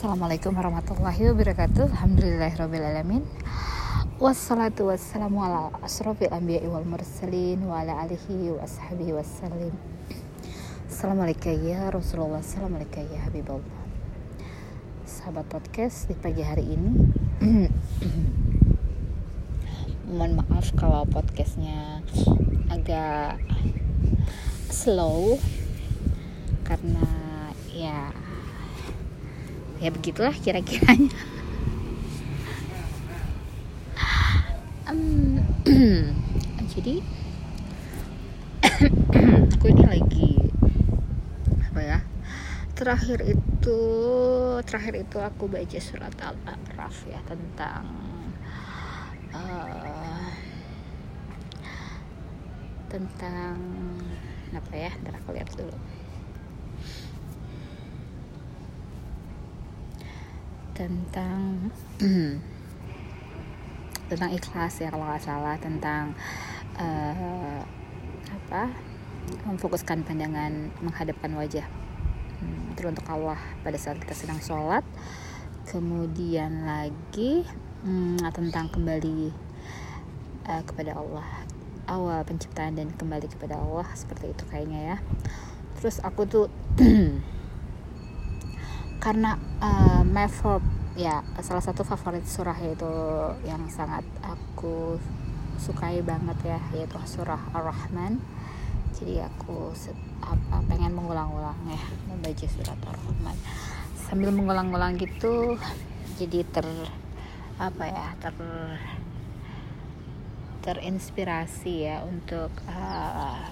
Assalamualaikum warahmatullahi wabarakatuh. Alhamdulillahirrabbilalamin Wassalatu wassalamu ala asrafil anbiya wal mursalin Wa ala alihi wa ashabihi wassalim. Assalamualaikum ya Rasulullah Assalamualaikum ya Habibullah. Sahabat podcast di pagi hari ini. Mohon maaf kalau podcastnya agak slow Karena ya ya begitulah kira-kiranya. Um, jadi aku ini lagi apa ya terakhir itu terakhir itu aku baca surat al-a'raf ya tentang uh, tentang apa ya ntar aku lihat dulu tentang tentang ikhlas ya kalau nggak salah tentang uh, apa memfokuskan pandangan menghadapkan wajah. Hmm, itu untuk Allah pada saat kita sedang sholat. Kemudian lagi hmm, tentang kembali uh, kepada Allah. Awal penciptaan dan kembali kepada Allah seperti itu kayaknya ya. Terus aku tuh karena uh, my for, ya salah satu favorit surah itu yang sangat aku sukai banget ya yaitu surah ar-rahman. Jadi aku apa pengen mengulang-ulang ya membaca surat ar-rahman. Sambil mengulang-ulang gitu jadi ter apa ya ter terinspirasi ya untuk uh,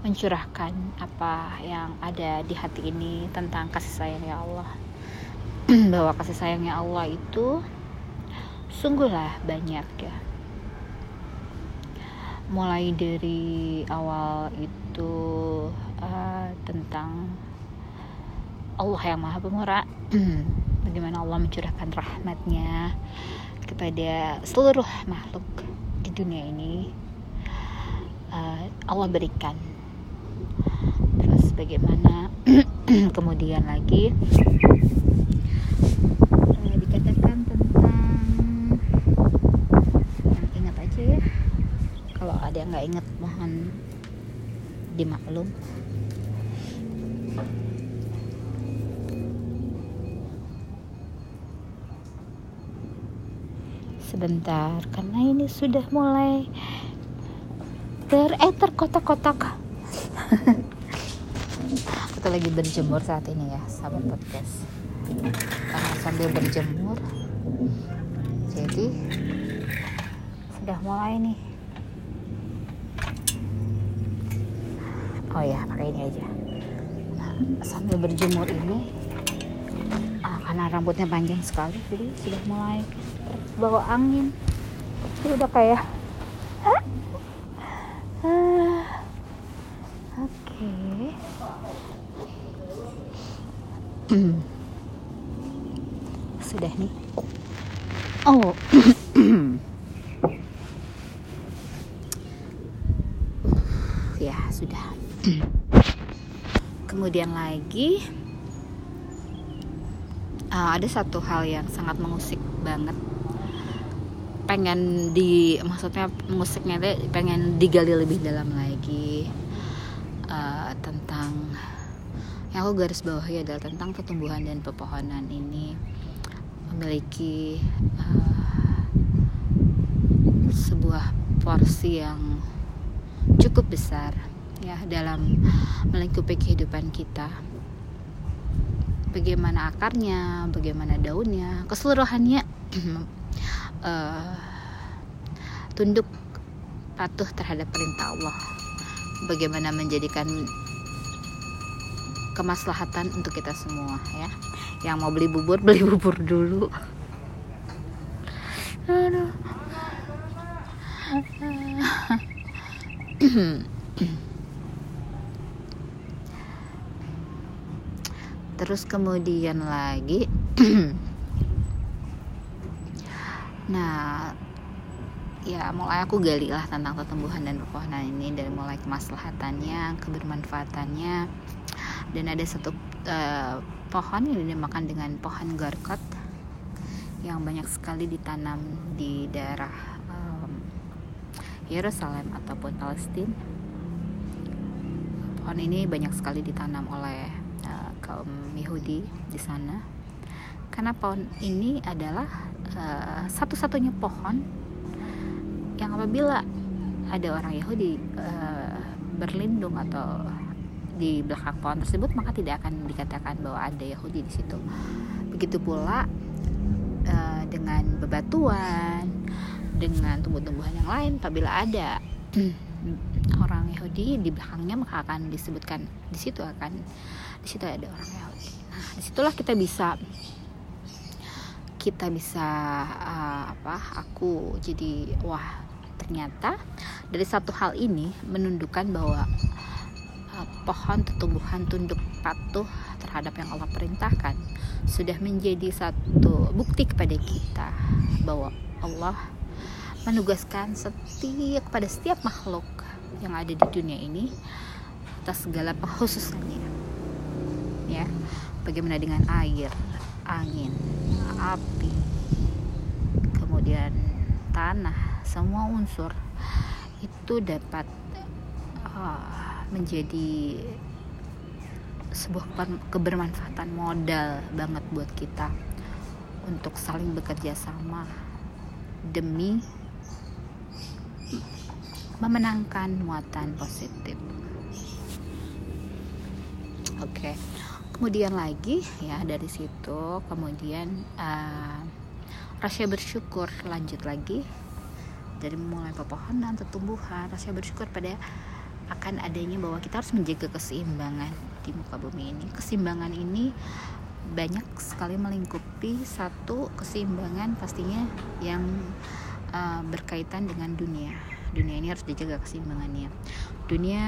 mencurahkan apa yang ada di hati ini tentang kasih sayangnya Allah. Bahwa kasih sayangnya Allah itu sungguhlah banyak ya. Mulai dari awal itu uh, tentang Allah yang maha pemurah. Bagaimana Allah mencurahkan rahmatnya kepada seluruh makhluk di dunia ini. Uh, Allah berikan terus bagaimana kemudian lagi? Uh, dikatakan tentang yang ingat aja ya. Kalau ada yang nggak ingat mohon dimaklum. Sebentar karena ini sudah mulai ter eh terkotak-kotak kita lagi berjemur saat ini ya sahabat podcast. Karena sambil berjemur jadi sudah mulai nih. Oh ya pakai ini aja. Nah, sambil berjemur ini ah, karena rambutnya panjang sekali jadi sudah mulai bawa angin. Itu udah kayak sudah nih. Oh. Ya sudah. Kemudian lagi uh, ada satu hal yang sangat mengusik banget. Pengen di maksudnya musiknya itu pengen digali lebih dalam lagi tentang yang aku garis bawahi adalah tentang pertumbuhan dan pepohonan ini memiliki uh, sebuah porsi yang cukup besar ya dalam melingkupi kehidupan kita. Bagaimana akarnya bagaimana daunnya keseluruhannya uh, tunduk patuh terhadap perintah Allah. Bagaimana menjadikan kemaslahatan untuk kita semua ya. Yang mau beli bubur beli bubur dulu. Aduh. Terus kemudian lagi. Nah ya mulai aku gali lah tentang pertumbuhan dan pepohonan ini dari mulai kemaslahatannya kebermanfaatannya dan ada satu uh, pohon yang dinamakan dengan pohon garkot yang banyak sekali ditanam di daerah um, Yerusalem ataupun Palestina. Pohon ini banyak sekali ditanam oleh uh, kaum Yahudi di sana. Karena pohon ini adalah uh, satu-satunya pohon yang apabila ada orang Yahudi uh, berlindung atau di belakang pohon tersebut maka tidak akan dikatakan bahwa ada Yahudi di situ. Begitu pula uh, dengan bebatuan, dengan tumbuh-tumbuhan yang lain apabila ada orang Yahudi di belakangnya maka akan disebutkan di situ akan di situ ada orang Yahudi. Nah, di situlah kita bisa kita bisa uh, apa aku jadi wah ternyata dari satu hal ini menunjukkan bahwa pohon tumbuhan tunduk patuh terhadap yang Allah perintahkan. Sudah menjadi satu bukti kepada kita bahwa Allah menugaskan setiap kepada setiap makhluk yang ada di dunia ini atas segala penghususannya ya bagaimana dengan air angin api kemudian tanah semua unsur itu dapat uh, menjadi sebuah kebermanfaatan modal banget buat kita untuk saling bekerja sama demi memenangkan muatan positif. Oke, kemudian lagi ya dari situ kemudian uh, rasa bersyukur lanjut lagi dari mulai pepohonan, tumbuhan, rasa bersyukur pada akan adanya bahwa kita harus menjaga keseimbangan di muka bumi ini. Keseimbangan ini banyak sekali melingkupi satu keseimbangan pastinya yang uh, berkaitan dengan dunia. Dunia ini harus dijaga keseimbangannya. Dunia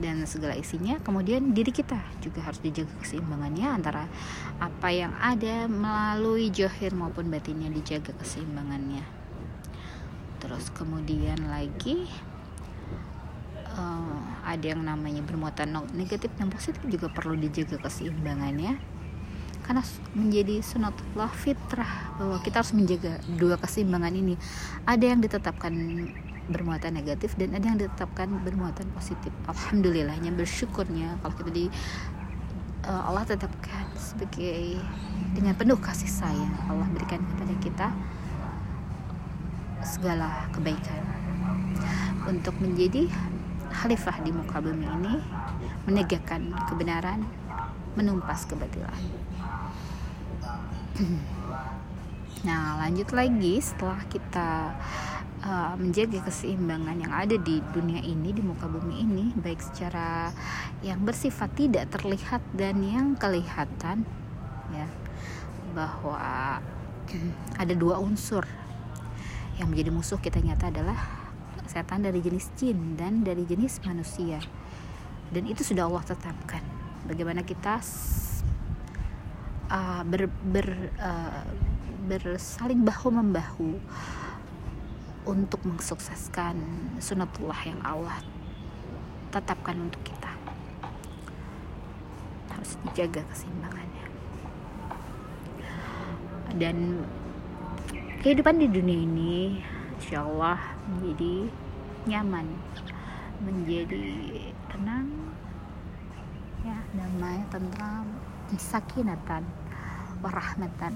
dan segala isinya, kemudian diri kita juga harus dijaga keseimbangannya antara apa yang ada melalui johir maupun batinnya dijaga keseimbangannya. Terus kemudian lagi uh, ada yang namanya bermuatan negatif dan positif juga perlu dijaga keseimbangannya. Karena menjadi sunatullah fitrah bahwa kita harus menjaga dua keseimbangan ini. Ada yang ditetapkan bermuatan negatif dan ada yang ditetapkan bermuatan positif. Alhamdulillahnya bersyukurnya kalau kita di uh, Allah tetapkan sebagai dengan penuh kasih sayang. Allah berikan kepada kita segala kebaikan. Untuk menjadi khalifah di muka bumi ini menegakkan kebenaran menumpas kebatilan. Nah lanjut lagi setelah kita uh, menjaga keseimbangan yang ada di dunia ini di muka bumi ini baik secara yang bersifat tidak terlihat dan yang kelihatan ya bahwa ada dua unsur yang menjadi musuh kita nyata adalah setan dari jenis jin dan dari jenis manusia. Dan itu sudah Allah tetapkan. Bagaimana kita uh, ber, ber, uh, bersaling bahu membahu untuk mensukseskan sunatullah yang Allah tetapkan untuk kita. Harus dijaga keseimbangannya. Dan kehidupan di dunia ini insya Allah menjadi nyaman. Menjadi tenang. Ya damai tentram sakinatan warahmatan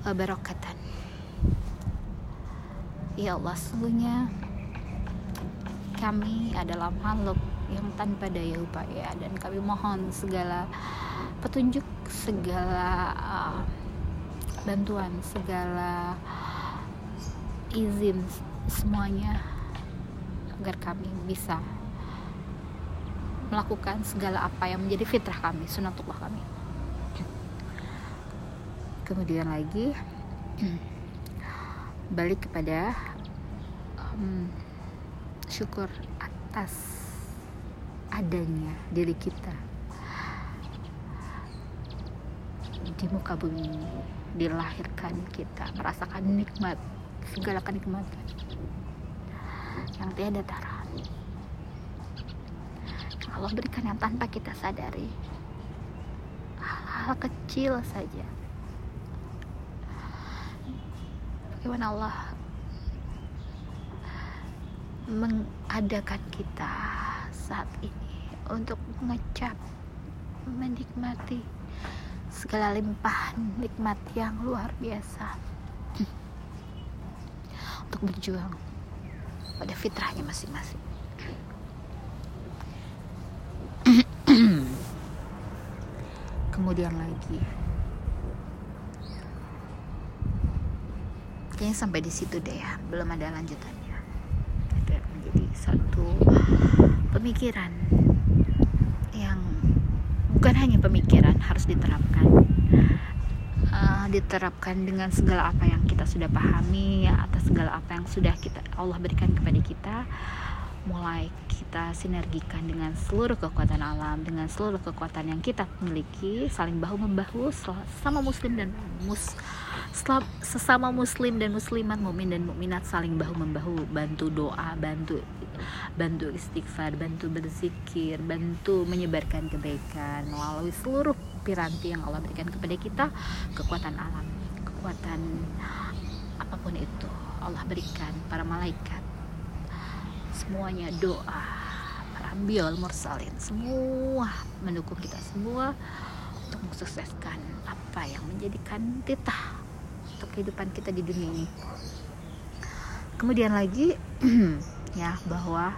wabarakatan ya Allah sungguhnya kami adalah makhluk yang tanpa daya upaya dan kami mohon segala petunjuk segala uh, bantuan segala izin semuanya agar kami bisa melakukan segala apa yang menjadi fitrah kami, sunatullah kami. Kemudian lagi balik kepada um, syukur atas adanya diri kita di muka bumi dilahirkan kita merasakan nikmat segala kenikmatan. Yang tiada tara. Yang Allah berikan yang tanpa kita sadari hal-hal kecil saja. Bagaimana Allah mengadakan kita saat ini untuk mengecap menikmati segala limpahan nikmat yang luar biasa untuk berjuang pada fitrahnya masing-masing. Kemudian lagi. Kayaknya sampai di situ deh ya. Belum ada lanjutannya. Itu menjadi satu pemikiran yang bukan hanya pemikiran harus diterapkan uh, diterapkan dengan segala apa yang kita sudah pahami atas segala apa yang sudah kita Allah berikan kepada kita mulai kita sinergikan dengan seluruh kekuatan alam dengan seluruh kekuatan yang kita miliki saling bahu membahu sama muslim dan mus sesama muslim dan muslimat mukmin dan mukminat saling bahu membahu bantu doa bantu bantu istighfar bantu berzikir bantu menyebarkan kebaikan melalui seluruh piranti yang Allah berikan kepada kita kekuatan alam kekuatan apa pun itu Allah berikan para malaikat semuanya doa para ambil mursalin semua mendukung kita semua untuk mensukseskan apa yang menjadikan titah untuk kehidupan kita di dunia ini. Kemudian lagi ya bahwa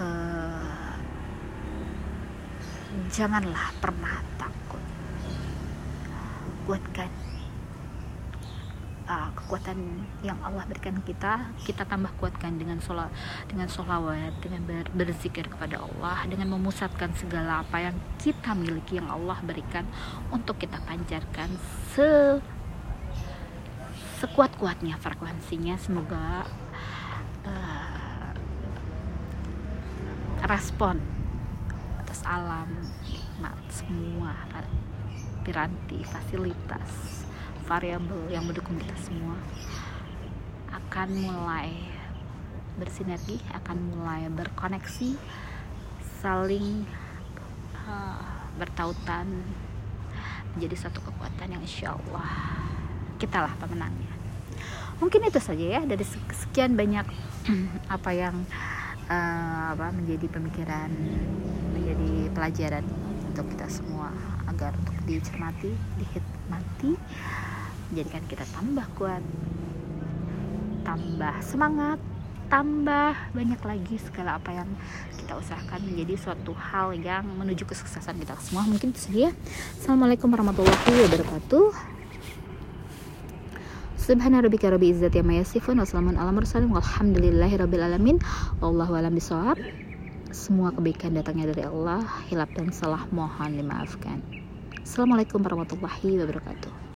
uh, janganlah pernah takut kuatkan uh, kekuatan yang Allah berikan kita kita tambah kuatkan dengan sholat dengan sholawat dengan ber, berzikir kepada Allah dengan memusatkan segala apa yang kita miliki yang Allah berikan untuk kita pancarkan se sekuat-kuatnya frekuensinya. Semoga uh, respon atas alam nikmat semua piranti fasilitas variabel yang mendukung kita semua akan mulai bersinergi, akan mulai berkoneksi, saling uh, bertautan menjadi satu kekuatan yang insya Allah kita lah pemenangnya. Mungkin itu saja ya dari sekian banyak apa yang uh, apa menjadi pemikiran, menjadi pelajaran untuk kita semua agar untuk dicermati, dihikmati jadikan kita tambah kuat tambah semangat tambah banyak lagi segala apa yang kita usahakan menjadi suatu hal yang menuju kesuksesan kita semua. Mungkin itu saja Assalamualaikum warahmatullahi wabarakatuh Subhana rabbika rabbil izzati amma yasifun wa salamun ala mursalin walhamdulillahi rabbil alamin. Wallahu alam bisawab semua kebaikan datangnya dari Allah hilap dan salah mohon dimaafkan. Assalamualaikum warahmatullahi wabarakatuh